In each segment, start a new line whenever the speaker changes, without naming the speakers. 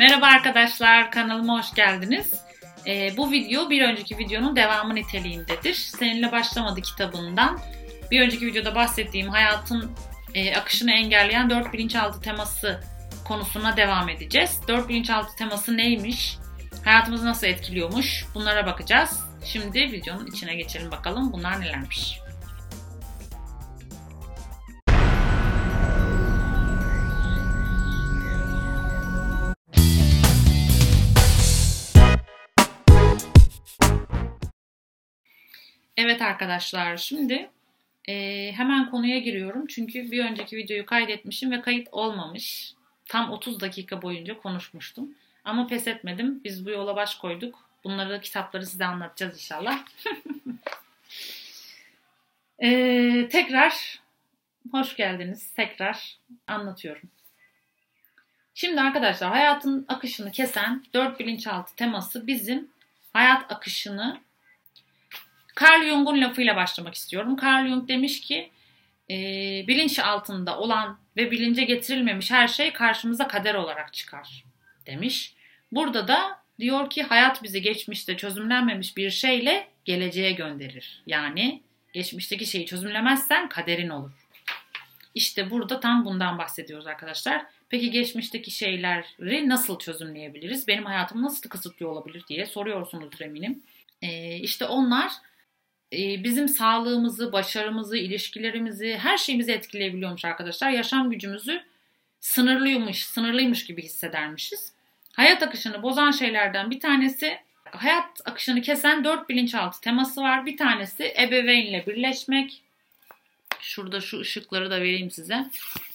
Merhaba arkadaşlar, kanalıma hoş geldiniz. Ee, bu video bir önceki videonun devamı niteliğindedir. Seninle başlamadı kitabından. Bir önceki videoda bahsettiğim hayatın e, akışını engelleyen dört bilinçaltı teması konusuna devam edeceğiz. Dört bilinçaltı teması neymiş? Hayatımızı nasıl etkiliyormuş? Bunlara bakacağız. Şimdi videonun içine geçelim bakalım bunlar nelermiş. Evet arkadaşlar şimdi e, hemen konuya giriyorum. Çünkü bir önceki videoyu kaydetmişim ve kayıt olmamış. Tam 30 dakika boyunca konuşmuştum. Ama pes etmedim. Biz bu yola baş koyduk. Bunları kitapları size anlatacağız inşallah. e, tekrar hoş geldiniz. Tekrar anlatıyorum. Şimdi arkadaşlar hayatın akışını kesen dört bilinçaltı teması bizim hayat akışını Carl Jung'un lafıyla başlamak istiyorum. Carl Jung demiş ki e, bilinç altında olan ve bilince getirilmemiş her şey karşımıza kader olarak çıkar demiş. Burada da diyor ki hayat bizi geçmişte çözümlenmemiş bir şeyle geleceğe gönderir. Yani geçmişteki şeyi çözümlemezsen kaderin olur. İşte burada tam bundan bahsediyoruz arkadaşlar. Peki geçmişteki şeyleri nasıl çözümleyebiliriz? Benim hayatımı nasıl kısıtlıyor olabilir diye soruyorsunuz eminim. Ee, işte onlar bizim sağlığımızı, başarımızı, ilişkilerimizi, her şeyimizi etkileyebiliyormuş arkadaşlar. Yaşam gücümüzü sınırlıymış, sınırlıymış gibi hissedermişiz. Hayat akışını bozan şeylerden bir tanesi hayat akışını kesen dört bilinçaltı teması var. Bir tanesi ebeveynle birleşmek. Şurada şu ışıkları da vereyim size.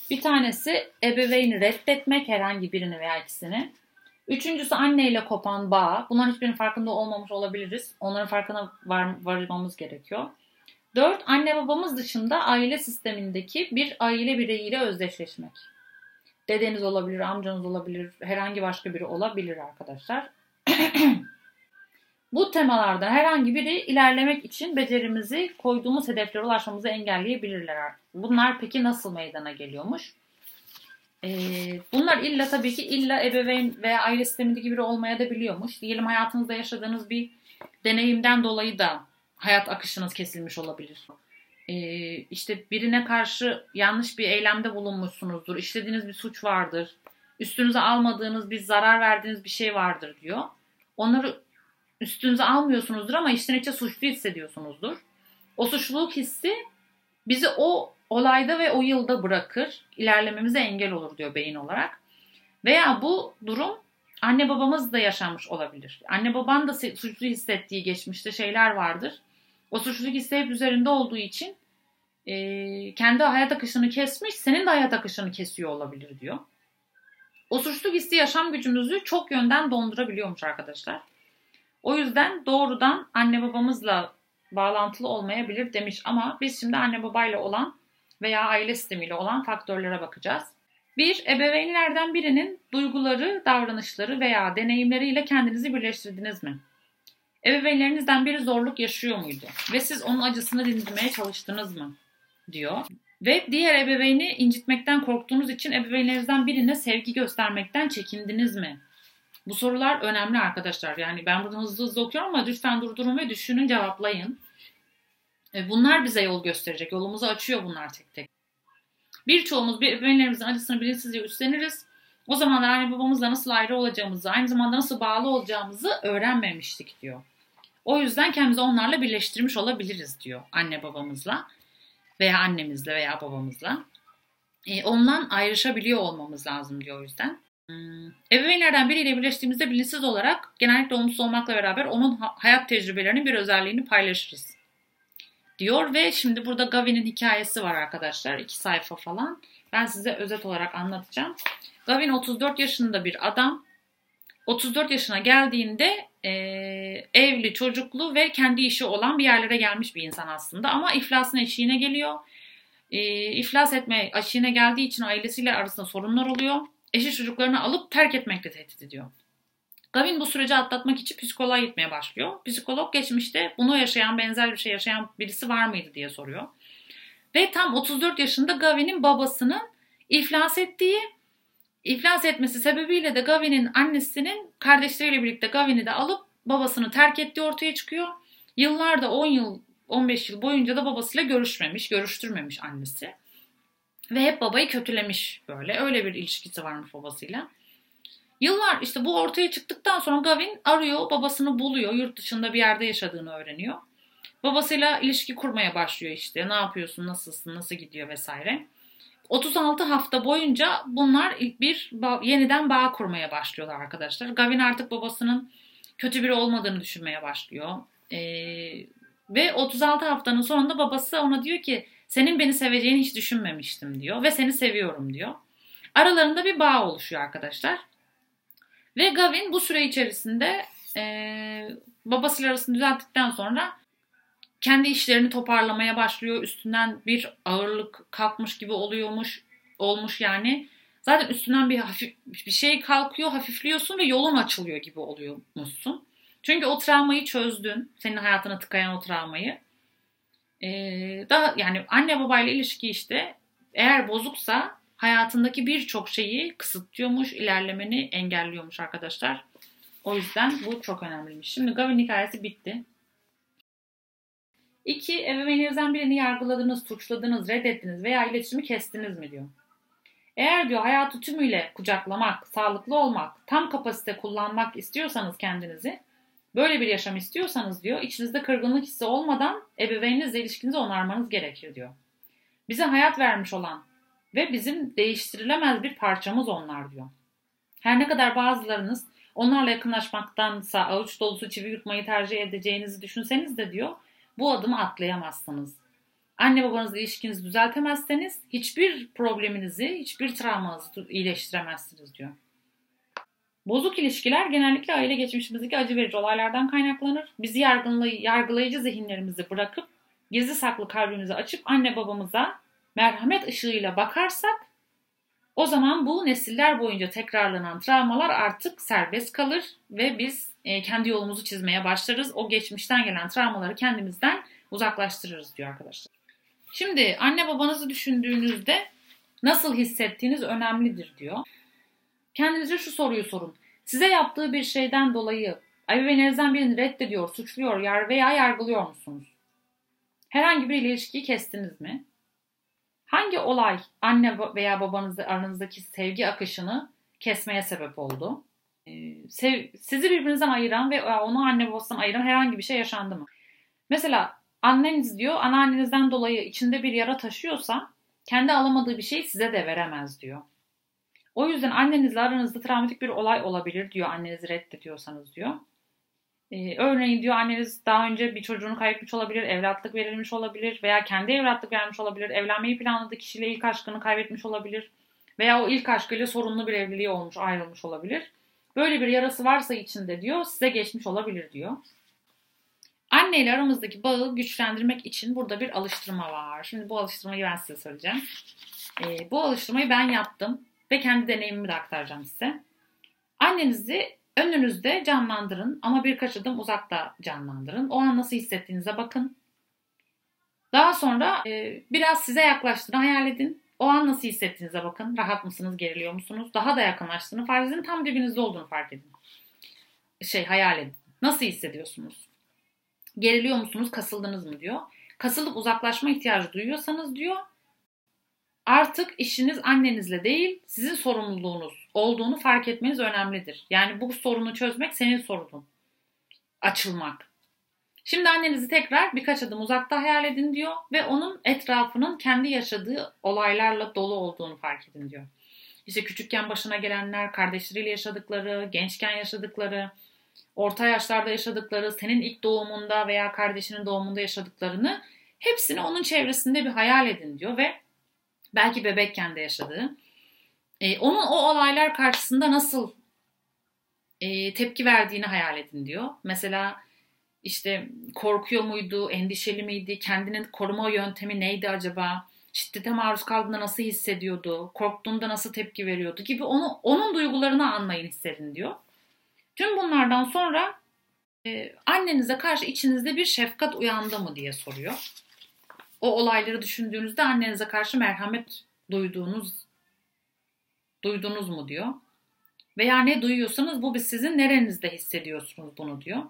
Bir tanesi ebeveyni reddetmek herhangi birini veya ikisini. Üçüncüsü anneyle kopan bağ. Bunların hiçbirinin farkında olmamış olabiliriz. Onların farkına var, varmamız gerekiyor. Dört, anne babamız dışında aile sistemindeki bir aile bireyiyle özdeşleşmek. Dedeniz olabilir, amcanız olabilir, herhangi başka biri olabilir arkadaşlar. Bu temalardan herhangi biri ilerlemek için becerimizi koyduğumuz hedeflere ulaşmamızı engelleyebilirler. Bunlar peki nasıl meydana geliyormuş? Ee, bunlar illa tabii ki illa ebeveyn veya aile sistemindeki biri olmaya da biliyormuş. Diyelim hayatınızda yaşadığınız bir deneyimden dolayı da hayat akışınız kesilmiş olabilir. Ee, işte birine karşı yanlış bir eylemde bulunmuşsunuzdur. İşlediğiniz bir suç vardır. Üstünüze almadığınız bir zarar verdiğiniz bir şey vardır diyor. Onları üstünüze almıyorsunuzdur ama içten içe suçlu hissediyorsunuzdur. O suçluluk hissi bizi o olayda ve o yılda bırakır. İlerlememize engel olur diyor beyin olarak. Veya bu durum anne babamız da yaşanmış olabilir. Anne baban da suçlu hissettiği geçmişte şeyler vardır. O suçluluk hissi hep üzerinde olduğu için e, kendi hayat akışını kesmiş, senin de hayat akışını kesiyor olabilir diyor. O suçluluk hissi yaşam gücümüzü çok yönden dondurabiliyormuş arkadaşlar. O yüzden doğrudan anne babamızla bağlantılı olmayabilir demiş ama biz şimdi anne babayla olan veya aile sistemiyle olan faktörlere bakacağız. Bir, ebeveynlerden birinin duyguları, davranışları veya deneyimleriyle kendinizi birleştirdiniz mi? Ebeveynlerinizden biri zorluk yaşıyor muydu? Ve siz onun acısını dindirmeye çalıştınız mı? Diyor. Ve diğer ebeveyni incitmekten korktuğunuz için ebeveynlerinizden birine sevgi göstermekten çekindiniz mi? Bu sorular önemli arkadaşlar. Yani ben buradan hızlı hızlı okuyorum ama lütfen durdurun ve düşünün cevaplayın. Bunlar bize yol gösterecek. Yolumuzu açıyor bunlar tek tek. Birçoğumuz bir ebeveynlerimizin acısını bilinçsizce üstleniriz. O zamanlar anne babamızla nasıl ayrı olacağımızı, aynı zamanda nasıl bağlı olacağımızı öğrenmemiştik diyor. O yüzden kendimizi onlarla birleştirmiş olabiliriz diyor anne babamızla veya annemizle veya babamızla. E, ondan ayrışabiliyor olmamız lazım diyor o yüzden. Hmm. Ebeveynlerden biriyle birleştiğimizde bilinçsiz olarak genellikle olumsuz olmakla beraber onun hayat tecrübelerinin bir özelliğini paylaşırız diyor ve şimdi burada Gavin'in hikayesi var arkadaşlar. iki sayfa falan. Ben size özet olarak anlatacağım. Gavin 34 yaşında bir adam. 34 yaşına geldiğinde e, evli, çocuklu ve kendi işi olan bir yerlere gelmiş bir insan aslında. Ama iflasın eşiğine geliyor. E, iflas etme eşiğine geldiği için ailesiyle arasında sorunlar oluyor. Eşi çocuklarını alıp terk etmekle tehdit ediyor. Gavin bu süreci atlatmak için psikoloğa gitmeye başlıyor. Psikolog geçmişte bunu yaşayan, benzer bir şey yaşayan birisi var mıydı diye soruyor. Ve tam 34 yaşında Gavin'in babasının iflas ettiği, İflas etmesi sebebiyle de Gavin'in annesinin kardeşleriyle birlikte Gavin'i de alıp babasını terk ettiği ortaya çıkıyor. Yıllarda 10 yıl 15 yıl boyunca da babasıyla görüşmemiş, görüştürmemiş annesi. Ve hep babayı kötülemiş böyle. Öyle bir ilişkisi varmış babasıyla. Yıllar işte bu ortaya çıktıktan sonra Gavin arıyor, babasını buluyor. Yurt dışında bir yerde yaşadığını öğreniyor. Babasıyla ilişki kurmaya başlıyor işte. Ne yapıyorsun, nasılsın, nasıl gidiyor vesaire. 36 hafta boyunca bunlar bir yeniden bağ kurmaya başlıyorlar arkadaşlar. Gavin artık babasının kötü biri olmadığını düşünmeye başlıyor. Ee, ve 36 haftanın sonunda babası ona diyor ki senin beni seveceğini hiç düşünmemiştim diyor ve seni seviyorum diyor. Aralarında bir bağ oluşuyor arkadaşlar. Ve Gavin bu süre içerisinde e, babasıyla arasını düzelttikten sonra kendi işlerini toparlamaya başlıyor. Üstünden bir ağırlık kalkmış gibi oluyormuş, olmuş yani. Zaten üstünden bir hafif bir şey kalkıyor, hafifliyorsun ve yolun açılıyor gibi oluyormuşsun. Çünkü o travmayı çözdün. Senin hayatına tıkayan o travmayı. Ee, daha yani anne babayla ilişki işte eğer bozuksa hayatındaki birçok şeyi kısıtlıyormuş, ilerlemeni engelliyormuş arkadaşlar. O yüzden bu çok önemliymiş. Şimdi Gavin hikayesi bitti. İki, ebeveynlerinizden birini yargıladınız, suçladınız, reddettiniz veya iletişimi kestiniz mi diyor. Eğer diyor hayatı tümüyle kucaklamak, sağlıklı olmak, tam kapasite kullanmak istiyorsanız kendinizi, böyle bir yaşam istiyorsanız diyor, içinizde kırgınlık hissi olmadan ebeveyninizle ilişkinizi onarmanız gerekir diyor. Bize hayat vermiş olan ve bizim değiştirilemez bir parçamız onlar diyor. Her ne kadar bazılarınız onlarla yakınlaşmaktansa avuç dolusu çivi yutmayı tercih edeceğinizi düşünseniz de diyor, bu adımı atlayamazsınız. Anne babanızla ilişkinizi düzeltemezseniz hiçbir probleminizi, hiçbir travmanızı iyileştiremezsiniz diyor. Bozuk ilişkiler genellikle aile geçmişimizdeki acı verici olaylardan kaynaklanır. Bizi yargılayıcı zihinlerimizi bırakıp gizli saklı kalbimizi açıp anne babamıza merhamet ışığıyla bakarsak o zaman bu nesiller boyunca tekrarlanan travmalar artık serbest kalır ve biz e, kendi yolumuzu çizmeye başlarız. O geçmişten gelen travmaları kendimizden uzaklaştırırız diyor arkadaşlar. Şimdi anne babanızı düşündüğünüzde nasıl hissettiğiniz önemlidir diyor. Kendinize şu soruyu sorun. Size yaptığı bir şeyden dolayı ebeveyninizden birini reddediyor, suçluyor veya yargılıyor musunuz? Herhangi bir ilişkiyi kestiniz mi? Hangi olay anne veya babanızla aranızdaki sevgi akışını kesmeye sebep oldu? Ee, sizi birbirinizden ayıran ve onu anne babasından ayıran herhangi bir şey yaşandı mı? Mesela anneniz diyor anneannenizden dolayı içinde bir yara taşıyorsa kendi alamadığı bir şeyi size de veremez diyor. O yüzden annenizle aranızda travmatik bir olay olabilir diyor annenizi reddediyorsanız diyor. Ee, örneğin diyor anneniz daha önce bir çocuğunu kaybetmiş olabilir, evlatlık verilmiş olabilir veya kendi evlatlık vermiş olabilir, evlenmeyi planladığı kişiyle ilk aşkını kaybetmiş olabilir veya o ilk aşkıyla sorunlu bir evliliği olmuş, ayrılmış olabilir. Böyle bir yarası varsa içinde diyor size geçmiş olabilir diyor. Anne ile aramızdaki bağı güçlendirmek için burada bir alıştırma var. Şimdi bu alıştırmayı ben size söyleyeceğim. Ee, bu alıştırmayı ben yaptım ve kendi deneyimimi de aktaracağım size. Annenizi önünüzde canlandırın ama birkaç adım uzakta canlandırın. O an nasıl hissettiğinize bakın. Daha sonra e, biraz size yaklaştığını hayal edin. O an nasıl hissettiğinize bakın. Rahat mısınız, geriliyor musunuz? Daha da yakınlaştığını fark edin. Tam dibinizde olduğunu fark edin. Şey hayal edin. Nasıl hissediyorsunuz? Geriliyor musunuz, kasıldınız mı diyor. Kasılıp uzaklaşma ihtiyacı duyuyorsanız diyor artık işiniz annenizle değil sizin sorumluluğunuz olduğunu fark etmeniz önemlidir. Yani bu sorunu çözmek senin sorunun. Açılmak. Şimdi annenizi tekrar birkaç adım uzakta hayal edin diyor ve onun etrafının kendi yaşadığı olaylarla dolu olduğunu fark edin diyor. İşte küçükken başına gelenler, kardeşleriyle yaşadıkları, gençken yaşadıkları, orta yaşlarda yaşadıkları, senin ilk doğumunda veya kardeşinin doğumunda yaşadıklarını hepsini onun çevresinde bir hayal edin diyor ve belki bebekken de yaşadığı. E, onun o olaylar karşısında nasıl e, tepki verdiğini hayal edin diyor. Mesela işte korkuyor muydu, endişeli miydi, kendinin koruma yöntemi neydi acaba, şiddete maruz kaldığında nasıl hissediyordu, korktuğunda nasıl tepki veriyordu gibi onu onun duygularını anlayın, hissedin diyor. Tüm bunlardan sonra e, annenize karşı içinizde bir şefkat uyandı mı diye soruyor o olayları düşündüğünüzde annenize karşı merhamet duyduğunuz Duydunuz mu diyor. Veya ne duyuyorsanız bu biz sizin nerenizde hissediyorsunuz bunu diyor.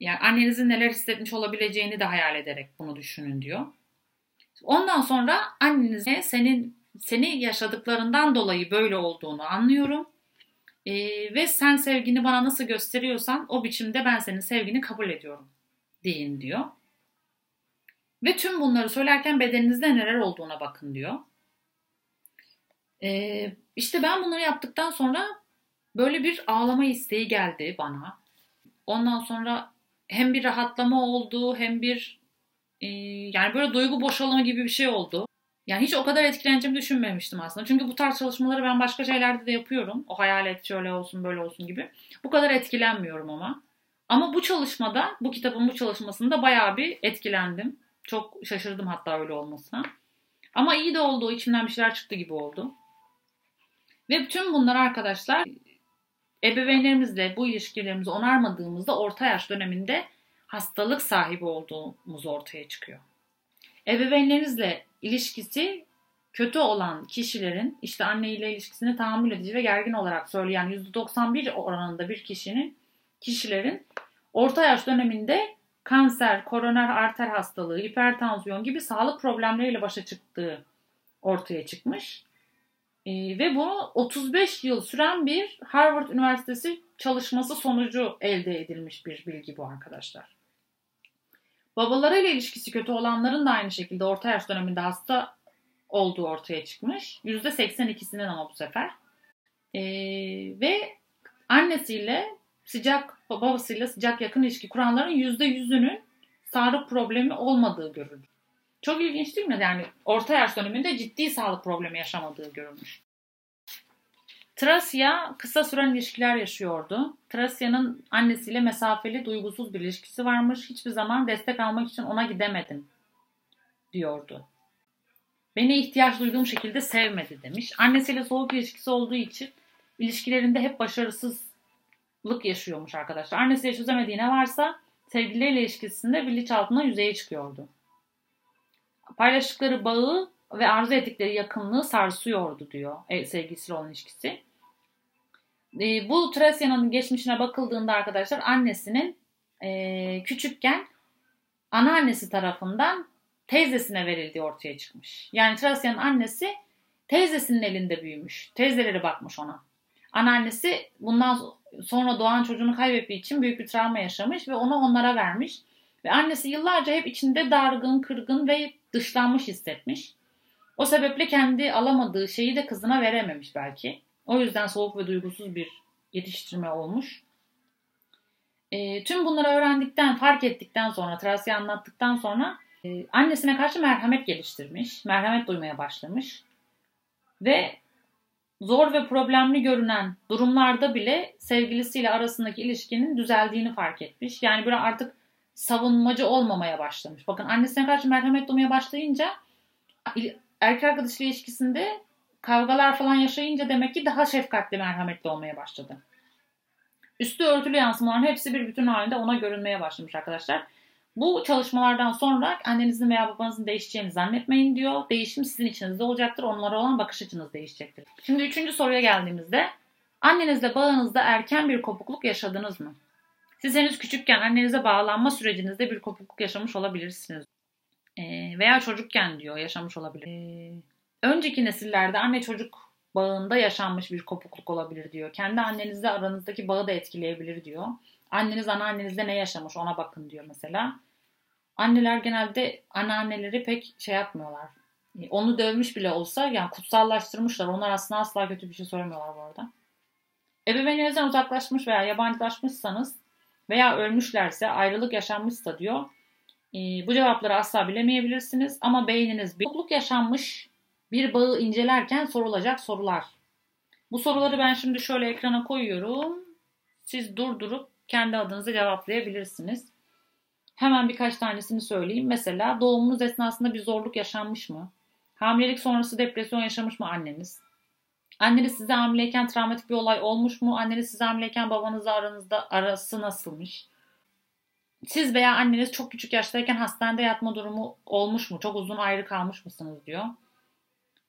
Yani annenizin neler hissetmiş olabileceğini de hayal ederek bunu düşünün diyor. Ondan sonra annenize senin seni yaşadıklarından dolayı böyle olduğunu anlıyorum. Ee, ve sen sevgini bana nasıl gösteriyorsan o biçimde ben senin sevgini kabul ediyorum deyin diyor. Ve tüm bunları söylerken bedeninizde neler olduğuna bakın diyor. Ee, işte ben bunları yaptıktan sonra böyle bir ağlama isteği geldi bana. Ondan sonra hem bir rahatlama oldu hem bir e, yani böyle duygu boşalma gibi bir şey oldu. Yani hiç o kadar etkileneceğimi düşünmemiştim aslında. Çünkü bu tarz çalışmaları ben başka şeylerde de yapıyorum. O hayal et şöyle olsun böyle olsun gibi. Bu kadar etkilenmiyorum ama. Ama bu çalışmada, bu kitabın bu çalışmasında bayağı bir etkilendim. Çok şaşırdım hatta öyle olmasına. Ama iyi de oldu. içimden bir şeyler çıktı gibi oldu. Ve tüm bunlar arkadaşlar ebeveynlerimizle bu ilişkilerimizi onarmadığımızda orta yaş döneminde hastalık sahibi olduğumuz ortaya çıkıyor. Ebeveynlerinizle ilişkisi kötü olan kişilerin işte anne ile ilişkisini tahammül edici ve gergin olarak söyleyen %91 oranında bir kişinin kişilerin orta yaş döneminde kanser, koroner arter hastalığı, hipertansiyon gibi sağlık problemleriyle başa çıktığı ortaya çıkmış. Ee, ve bunu 35 yıl süren bir Harvard Üniversitesi çalışması sonucu elde edilmiş bir bilgi bu arkadaşlar. Babalarıyla ilişkisi kötü olanların da aynı şekilde orta yaş döneminde hasta olduğu ortaya çıkmış. %82'sinin ama bu sefer. Ee, ve annesiyle sıcak, babasıyla sıcak yakın ilişki kuranların %100'ünün sağlık problemi olmadığı görülmüş. Çok ilginç değil mi? Yani orta yaş döneminde ciddi sağlık problemi yaşamadığı görülmüş. Trasya kısa süren ilişkiler yaşıyordu. Trasya'nın annesiyle mesafeli, duygusuz bir ilişkisi varmış. Hiçbir zaman destek almak için ona gidemedim diyordu. Beni ihtiyaç duyduğum şekilde sevmedi demiş. Annesiyle soğuk ilişkisi olduğu için ilişkilerinde hep başarısızlık yaşıyormuş arkadaşlar. Annesiyle çözemediği ne varsa sevgilileriyle ilişkisinde bilinçaltına yüzeye çıkıyordu. Paylaştıkları bağı ve arzu ettikleri yakınlığı sarsıyordu diyor e, sevgilisiyle olan ilişkisi. E, bu Tracya'nın geçmişine bakıldığında arkadaşlar annesinin e, küçükken anneannesi tarafından teyzesine verildiği ortaya çıkmış. Yani Tracya'nın annesi teyzesinin elinde büyümüş. Teyzeleri bakmış ona. Anneannesi bundan sonra doğan çocuğunu kaybettiği için büyük bir travma yaşamış ve onu onlara vermiş. Ve annesi yıllarca hep içinde dargın, kırgın ve dışlanmış hissetmiş. O sebeple kendi alamadığı şeyi de kızına verememiş belki. O yüzden soğuk ve duygusuz bir yetiştirme olmuş. E, tüm bunları öğrendikten, fark ettikten sonra, Tracy anlattıktan sonra e, annesine karşı merhamet geliştirmiş. Merhamet duymaya başlamış. Ve zor ve problemli görünen durumlarda bile sevgilisiyle arasındaki ilişkinin düzeldiğini fark etmiş. Yani böyle artık savunmacı olmamaya başlamış. Bakın annesine karşı merhamet duymaya başlayınca erkek arkadaş ilişkisinde kavgalar falan yaşayınca demek ki daha şefkatli merhametli olmaya başladı. Üstü örtülü yansımaların hepsi bir bütün halinde ona görünmeye başlamış arkadaşlar. Bu çalışmalardan sonra annenizin veya babanızın değişeceğini zannetmeyin diyor. Değişim sizin içinizde olacaktır. Onlara olan bakış açınız değişecektir. Şimdi üçüncü soruya geldiğimizde annenizle bağınızda erken bir kopukluk yaşadınız mı? Siz henüz küçükken annenize bağlanma sürecinizde bir kopukluk yaşamış olabilirsiniz. Ee, veya çocukken diyor yaşamış olabilir. Ee, önceki nesillerde anne çocuk bağında yaşanmış bir kopukluk olabilir diyor. Kendi annenizle aranızdaki bağı da etkileyebilir diyor. Anneniz anneannenizde ne yaşamış ona bakın diyor mesela. Anneler genelde anneanneleri pek şey yapmıyorlar. Onu dövmüş bile olsa yani kutsallaştırmışlar. Onlar aslında asla kötü bir şey söylemiyorlar bu arada. Ebeveynlerinizden uzaklaşmış veya yabancılaşmışsanız veya ölmüşlerse ayrılık yaşanmışsa diyor. E, bu cevapları asla bilemeyebilirsiniz ama beyniniz bir yokluk yaşanmış bir bağı incelerken sorulacak sorular. Bu soruları ben şimdi şöyle ekrana koyuyorum. Siz durdurup kendi adınıza cevaplayabilirsiniz. Hemen birkaç tanesini söyleyeyim. Mesela doğumunuz esnasında bir zorluk yaşanmış mı? Hamilelik sonrası depresyon yaşamış mı anneniz? Anneniz size hamileyken travmatik bir olay olmuş mu? Anneniz size hamileyken babanızla aranızda arası nasılmış? Siz veya anneniz çok küçük yaştayken hastanede yatma durumu olmuş mu? Çok uzun ayrı kalmış mısınız diyor.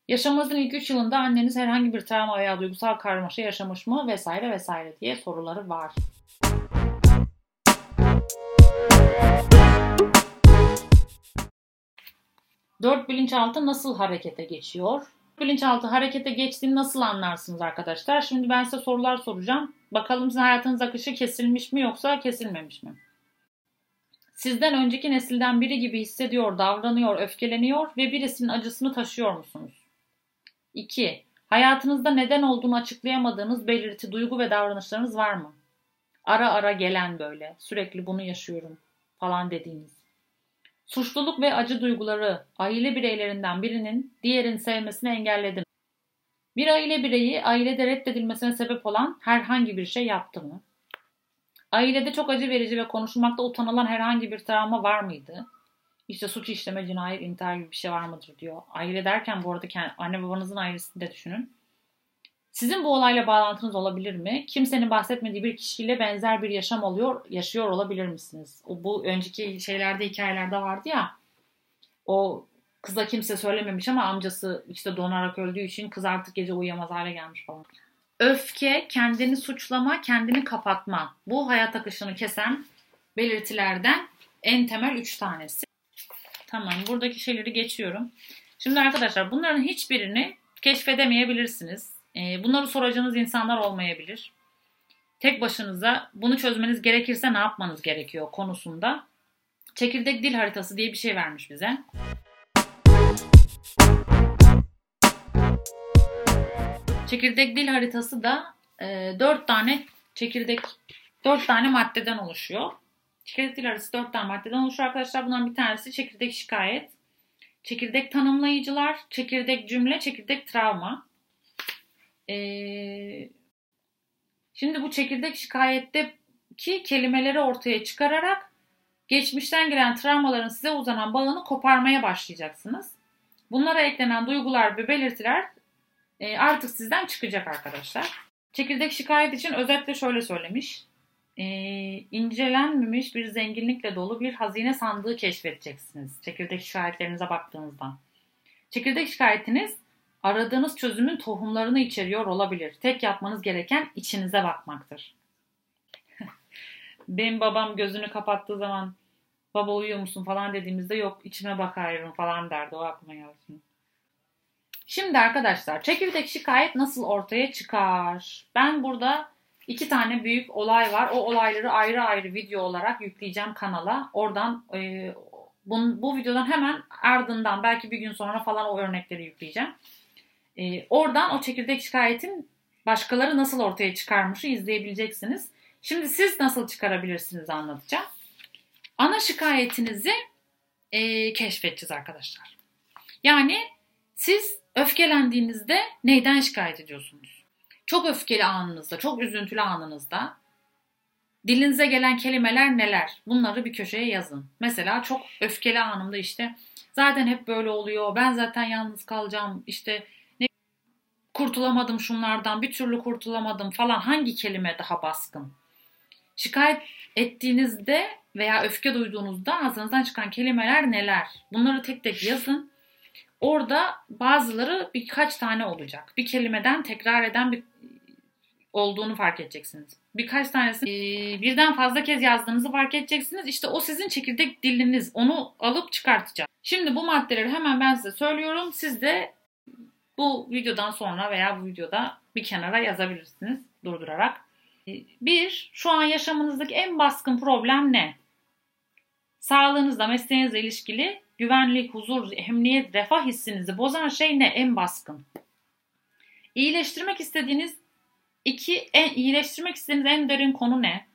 Yaşamınızın ilk 3 yılında anneniz herhangi bir travma veya duygusal karmaşa yaşamış mı vesaire vesaire diye soruları var. Dört bilinçaltı nasıl harekete geçiyor? Bilinçaltı harekete geçtiğini nasıl anlarsınız arkadaşlar? Şimdi ben size sorular soracağım. Bakalım sizin hayatınız akışı kesilmiş mi yoksa kesilmemiş mi? Sizden önceki nesilden biri gibi hissediyor, davranıyor, öfkeleniyor ve birisinin acısını taşıyor musunuz? 2. Hayatınızda neden olduğunu açıklayamadığınız belirti, duygu ve davranışlarınız var mı? Ara ara gelen böyle, sürekli bunu yaşıyorum falan dediğiniz. Suçluluk ve acı duyguları aile bireylerinden birinin diğerini sevmesini engelledi mi? Bir aile bireyi ailede reddedilmesine sebep olan herhangi bir şey yaptı mı? Ailede çok acı verici ve konuşulmakta utanılan herhangi bir travma var mıydı? İşte suç işleme, cinayet, intihar gibi bir şey var mıdır diyor. Aile derken bu arada kendi, anne babanızın ailesini de düşünün. Sizin bu olayla bağlantınız olabilir mi? Kimsenin bahsetmediği bir kişiyle benzer bir yaşam oluyor, yaşıyor olabilir misiniz? Bu önceki şeylerde hikayelerde vardı ya. O kıza kimse söylememiş ama amcası işte donarak öldüğü için kız artık gece uyuyamaz hale gelmiş falan. Öfke, kendini suçlama, kendini kapatma. Bu hayat akışını kesen belirtilerden en temel üç tanesi. Tamam buradaki şeyleri geçiyorum. Şimdi arkadaşlar bunların hiçbirini keşfedemeyebilirsiniz. Ee, bunları soracağınız insanlar olmayabilir. Tek başınıza bunu çözmeniz gerekirse ne yapmanız gerekiyor konusunda çekirdek dil haritası diye bir şey vermiş bize. Çekirdek dil haritası da e, 4 tane çekirdek 4 tane maddeden oluşuyor. Çekirdek dil haritası 4 tane maddeden oluşuyor arkadaşlar. Bundan bir tanesi çekirdek şikayet, çekirdek tanımlayıcılar, çekirdek cümle, çekirdek travma. Şimdi bu çekirdek şikayetteki kelimeleri ortaya çıkararak geçmişten gelen travmaların size uzanan bağını koparmaya başlayacaksınız. Bunlara eklenen duygular ve belirtiler artık sizden çıkacak arkadaşlar. Çekirdek şikayet için özetle şöyle söylemiş. E, incelenmemiş bir zenginlikle dolu bir hazine sandığı keşfedeceksiniz. Çekirdek şikayetlerinize baktığınızda. Çekirdek şikayetiniz aradığınız çözümün tohumlarını içeriyor olabilir. Tek yapmanız gereken içinize bakmaktır. Benim babam gözünü kapattığı zaman baba uyuyor musun falan dediğimizde yok içime bakıyorum falan derdi o aklıma gelsin. Şimdi arkadaşlar çekirdek şikayet nasıl ortaya çıkar? Ben burada iki tane büyük olay var. O olayları ayrı ayrı video olarak yükleyeceğim kanala. Oradan e, bu, bu videodan hemen ardından belki bir gün sonra falan o örnekleri yükleyeceğim. E, oradan o çekirdek şikayetin başkaları nasıl ortaya çıkarmışı izleyebileceksiniz. Şimdi siz nasıl çıkarabilirsiniz anlatacağım. Ana şikayetinizi e, keşfedeceğiz arkadaşlar. Yani siz öfkelendiğinizde neyden şikayet ediyorsunuz? Çok öfkeli anınızda, çok üzüntülü anınızda dilinize gelen kelimeler neler? Bunları bir köşeye yazın. Mesela çok öfkeli anımda işte zaten hep böyle oluyor. Ben zaten yalnız kalacağım. İşte kurtulamadım şunlardan, bir türlü kurtulamadım falan hangi kelime daha baskın? Şikayet ettiğinizde veya öfke duyduğunuzda ağzınızdan çıkan kelimeler neler? Bunları tek tek yazın. Orada bazıları birkaç tane olacak. Bir kelimeden tekrar eden bir olduğunu fark edeceksiniz. Birkaç tanesi e, birden fazla kez yazdığınızı fark edeceksiniz. İşte o sizin çekirdek diliniz. Onu alıp çıkartacak. Şimdi bu maddeleri hemen ben size söylüyorum. Siz de bu videodan sonra veya bu videoda bir kenara yazabilirsiniz durdurarak. Bir, şu an yaşamınızdaki en baskın problem ne? Sağlığınızla, mesleğinizle ilişkili güvenlik, huzur, emniyet, refah hissinizi bozan şey ne? En baskın. İyileştirmek istediğiniz iki, en, iyileştirmek istediğiniz en derin konu ne?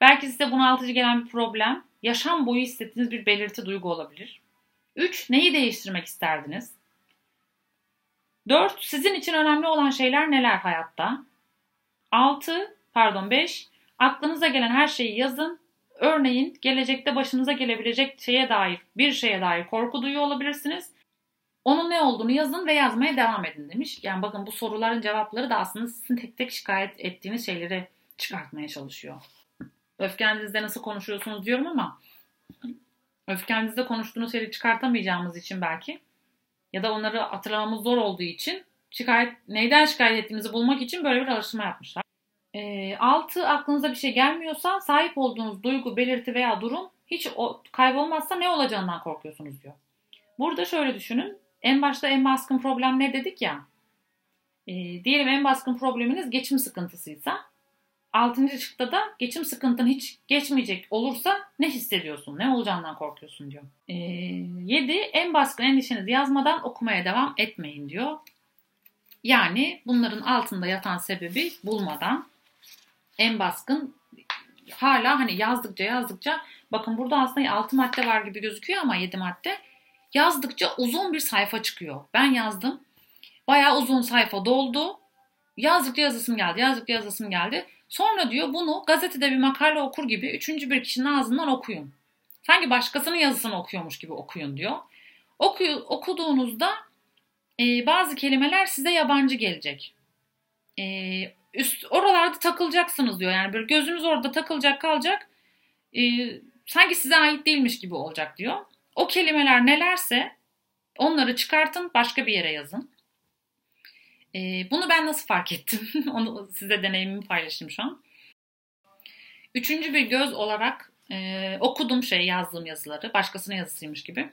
Belki size bunaltıcı gelen bir problem, yaşam boyu hissettiğiniz bir belirti duygu olabilir. Üç, neyi değiştirmek isterdiniz? Dört, sizin için önemli olan şeyler neler hayatta? Altı, pardon beş, aklınıza gelen her şeyi yazın Örneğin gelecekte başınıza gelebilecek şeye dair bir şeye dair korku duyuyor olabilirsiniz. Onun ne olduğunu yazın ve yazmaya devam edin demiş. Yani bakın bu soruların cevapları da aslında sizin tek tek şikayet ettiğiniz şeyleri çıkartmaya çalışıyor. Öfkenizde nasıl konuşuyorsunuz diyorum ama öfkenizde konuştuğunuz şeyi çıkartamayacağımız için belki ya da onları hatırlamamız zor olduğu için şikayet neyden şikayet ettiğimizi bulmak için böyle bir araştırma yapmışlar. E, altı aklınıza bir şey gelmiyorsa sahip olduğunuz duygu, belirti veya durum hiç o, kaybolmazsa ne olacağından korkuyorsunuz diyor. Burada şöyle düşünün. En başta en baskın problem ne dedik ya? E, diyelim en baskın probleminiz geçim sıkıntısıysa altıncı şıkta da geçim sıkıntın hiç geçmeyecek olursa ne hissediyorsun? Ne olacağından korkuyorsun diyor. E, 7. En baskın endişenizi yazmadan okumaya devam etmeyin diyor. Yani bunların altında yatan sebebi bulmadan en baskın hala hani yazdıkça yazdıkça bakın burada aslında 6 madde var gibi gözüküyor ama 7 madde yazdıkça uzun bir sayfa çıkıyor. Ben yazdım. Bayağı uzun sayfa doldu. Yazdıkça yazısım geldi. Yazdıkça yazısım geldi. Sonra diyor bunu gazetede bir makale okur gibi üçüncü bir kişinin ağzından okuyun. Sanki başkasının yazısını okuyormuş gibi okuyun diyor. Oku, okuduğunuzda e, bazı kelimeler size yabancı gelecek. E, üst oralarda takılacaksınız diyor. Yani böyle gözünüz orada takılacak kalacak. E, sanki size ait değilmiş gibi olacak diyor. O kelimeler nelerse onları çıkartın başka bir yere yazın. E, bunu ben nasıl fark ettim? Onu size deneyimimi paylaşayım şu an. Üçüncü bir göz olarak e, okudum şey yazdığım yazıları. Başkasının yazısıymış gibi.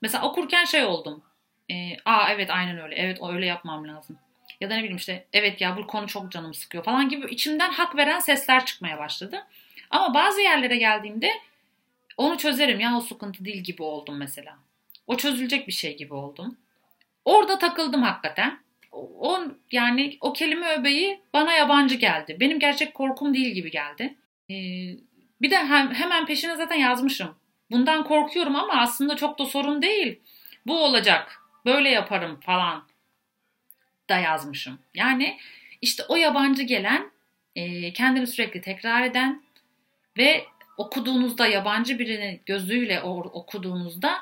Mesela okurken şey oldum. E, Aa evet aynen öyle. Evet öyle yapmam lazım. Ya da ne bileyim işte evet ya bu konu çok canımı sıkıyor falan gibi içimden hak veren sesler çıkmaya başladı. Ama bazı yerlere geldiğimde onu çözerim ya o sıkıntı değil gibi oldum mesela. O çözülecek bir şey gibi oldum. Orada takıldım hakikaten. O yani o kelime öbeği bana yabancı geldi. Benim gerçek korkum değil gibi geldi. Ee, bir de hem, hemen peşine zaten yazmışım. Bundan korkuyorum ama aslında çok da sorun değil. Bu olacak. Böyle yaparım falan da yazmışım. Yani işte o yabancı gelen, e, kendini sürekli tekrar eden ve okuduğunuzda yabancı birinin gözüyle okuduğunuzda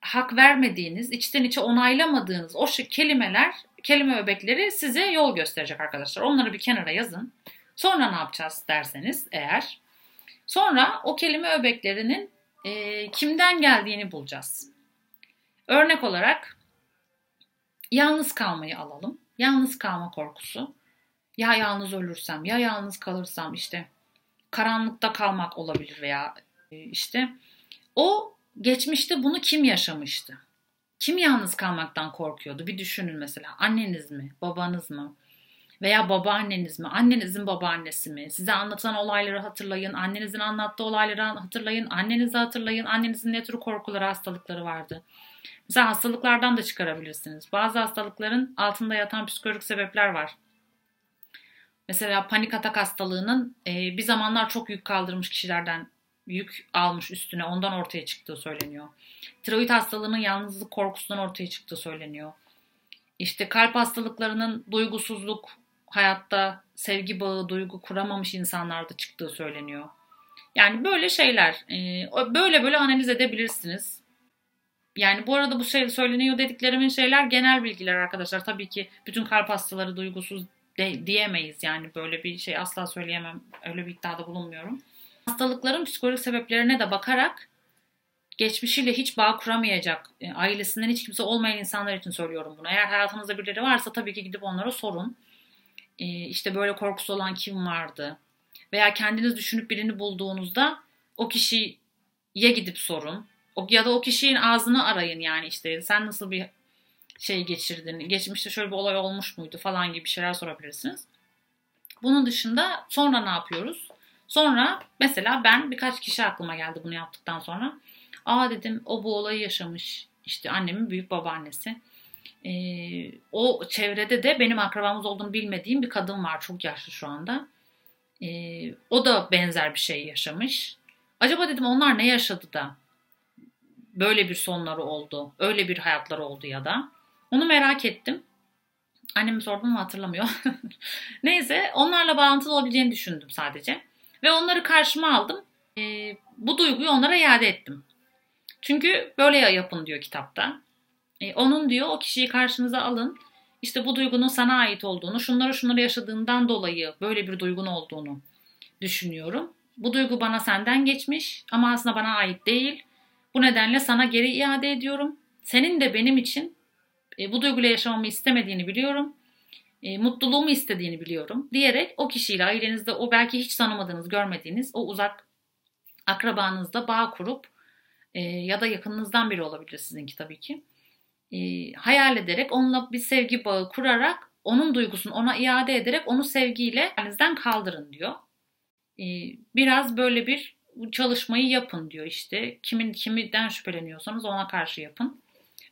hak vermediğiniz, içten içe onaylamadığınız o kelimeler, kelime öbekleri size yol gösterecek arkadaşlar. Onları bir kenara yazın. Sonra ne yapacağız derseniz eğer. Sonra o kelime öbeklerinin e, kimden geldiğini bulacağız. Örnek olarak yalnız kalmayı alalım. Yalnız kalma korkusu. Ya yalnız ölürsem, ya yalnız kalırsam işte karanlıkta kalmak olabilir veya e, işte o geçmişte bunu kim yaşamıştı? Kim yalnız kalmaktan korkuyordu? Bir düşünün mesela. Anneniz mi? Babanız mı? Veya babaanneniz mi? Annenizin babaannesi mi? Size anlatan olayları hatırlayın. Annenizin anlattığı olayları hatırlayın. Annenizi hatırlayın. Annenizin ne tür korkuları, hastalıkları vardı? Mesela hastalıklardan da çıkarabilirsiniz. Bazı hastalıkların altında yatan psikolojik sebepler var. Mesela panik atak hastalığının e, bir zamanlar çok yük kaldırmış kişilerden yük almış üstüne ondan ortaya çıktığı söyleniyor. Tiroid hastalığının yalnızlık korkusundan ortaya çıktığı söyleniyor. İşte kalp hastalıklarının duygusuzluk, hayatta sevgi bağı, duygu kuramamış insanlarda çıktığı söyleniyor. Yani böyle şeyler, e, böyle böyle analiz edebilirsiniz. Yani bu arada bu şey söyleniyor dediklerimin şeyler genel bilgiler arkadaşlar. Tabii ki bütün kalp hastaları duygusuz de, diyemeyiz. Yani böyle bir şey asla söyleyemem. Öyle bir iddiada bulunmuyorum. Hastalıkların psikolojik sebeplerine de bakarak geçmişiyle hiç bağ kuramayacak, e, ailesinden hiç kimse olmayan insanlar için söylüyorum bunu. Eğer hayatınızda birileri varsa tabii ki gidip onlara sorun. E, işte böyle korkusu olan kim vardı? Veya kendiniz düşünüp birini bulduğunuzda o kişiye gidip sorun. Ya da o kişinin ağzını arayın yani işte sen nasıl bir şey geçirdin, geçmişte şöyle bir olay olmuş muydu falan gibi şeyler sorabilirsiniz. Bunun dışında sonra ne yapıyoruz? Sonra mesela ben birkaç kişi aklıma geldi bunu yaptıktan sonra. Aa dedim o bu olayı yaşamış. İşte annemin büyük babaannesi. Ee, o çevrede de benim akrabamız olduğunu bilmediğim bir kadın var çok yaşlı şu anda. Ee, o da benzer bir şey yaşamış. Acaba dedim onlar ne yaşadı da böyle bir sonları oldu, öyle bir hayatları oldu ya da. Onu merak ettim. Annemi sordum mu hatırlamıyor. Neyse onlarla bağlantılı olabileceğini düşündüm sadece. Ve onları karşıma aldım. E, bu duyguyu onlara iade ettim. Çünkü böyle yapın diyor kitapta. E, onun diyor o kişiyi karşınıza alın. İşte bu duygunun sana ait olduğunu, şunları şunları yaşadığından dolayı böyle bir duygun olduğunu düşünüyorum. Bu duygu bana senden geçmiş ama aslında bana ait değil. Bu nedenle sana geri iade ediyorum. Senin de benim için E, bu duyguyla yaşamamı istemediğini biliyorum. E, mutluluğumu istediğini biliyorum diyerek o kişiyle ailenizde o belki hiç tanımadığınız, görmediğiniz o uzak akrabanızda bağ kurup e, ya da yakınınızdan biri olabilir sizinki tabii ki. E, hayal ederek onunla bir sevgi bağı kurarak onun duygusunu ona iade ederek onu sevgiyle elinizden kaldırın diyor. E, biraz böyle bir çalışmayı yapın diyor işte. Kimin kimden şüpheleniyorsanız ona karşı yapın.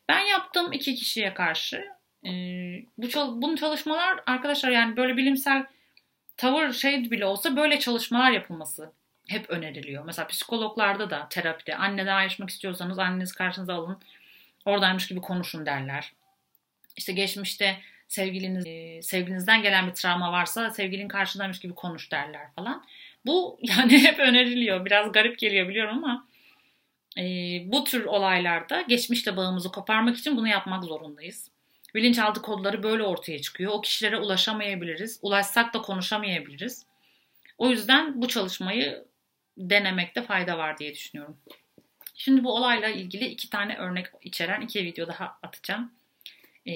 Ben yaptım iki kişiye karşı. E, bu bunun çalışmalar arkadaşlar yani böyle bilimsel tavır şey bile olsa böyle çalışmalar yapılması hep öneriliyor. Mesela psikologlarda da terapide anneden ayrışmak istiyorsanız anneniz karşınıza alın. Oradaymış gibi konuşun derler. İşte geçmişte sevgiliniz e, sevgilinizden gelen bir travma varsa sevgilin karşındaymış gibi konuş derler falan. Bu yani hep öneriliyor. Biraz garip geliyor biliyorum ama e, bu tür olaylarda geçmişle bağımızı koparmak için bunu yapmak zorundayız. Bilinçaltı kodları böyle ortaya çıkıyor. O kişilere ulaşamayabiliriz. Ulaşsak da konuşamayabiliriz. O yüzden bu çalışmayı denemekte fayda var diye düşünüyorum. Şimdi bu olayla ilgili iki tane örnek içeren iki video daha atacağım. Ee,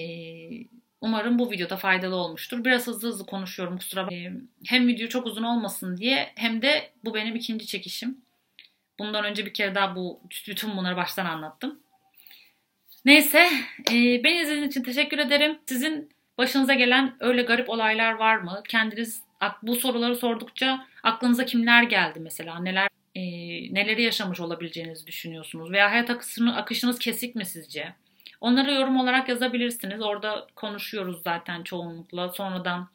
umarım bu videoda faydalı olmuştur. Biraz hızlı hızlı konuşuyorum kusura bakmayın. Hem video çok uzun olmasın diye hem de bu benim ikinci çekişim. Bundan önce bir kere daha bu bütün bunları baştan anlattım. Neyse e, beni izlediğiniz için teşekkür ederim. Sizin başınıza gelen öyle garip olaylar var mı? Kendiniz bu soruları sordukça aklınıza kimler geldi mesela? Neler e, neleri yaşamış olabileceğinizi düşünüyorsunuz? Veya hayat akışını, akışınız kesik mi sizce? Onları yorum olarak yazabilirsiniz. Orada konuşuyoruz zaten çoğunlukla. Sonradan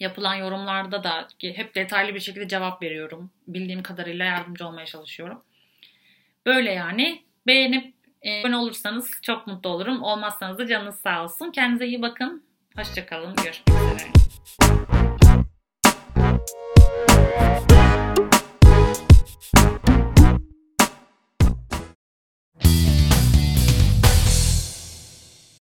yapılan yorumlarda da hep detaylı bir şekilde cevap veriyorum. Bildiğim kadarıyla yardımcı olmaya çalışıyorum. Böyle yani. Beğenip ee, abone olursanız çok mutlu olurum. Olmazsanız da canınız sağ olsun. Kendinize iyi bakın. Hoşçakalın. Görüşmek üzere.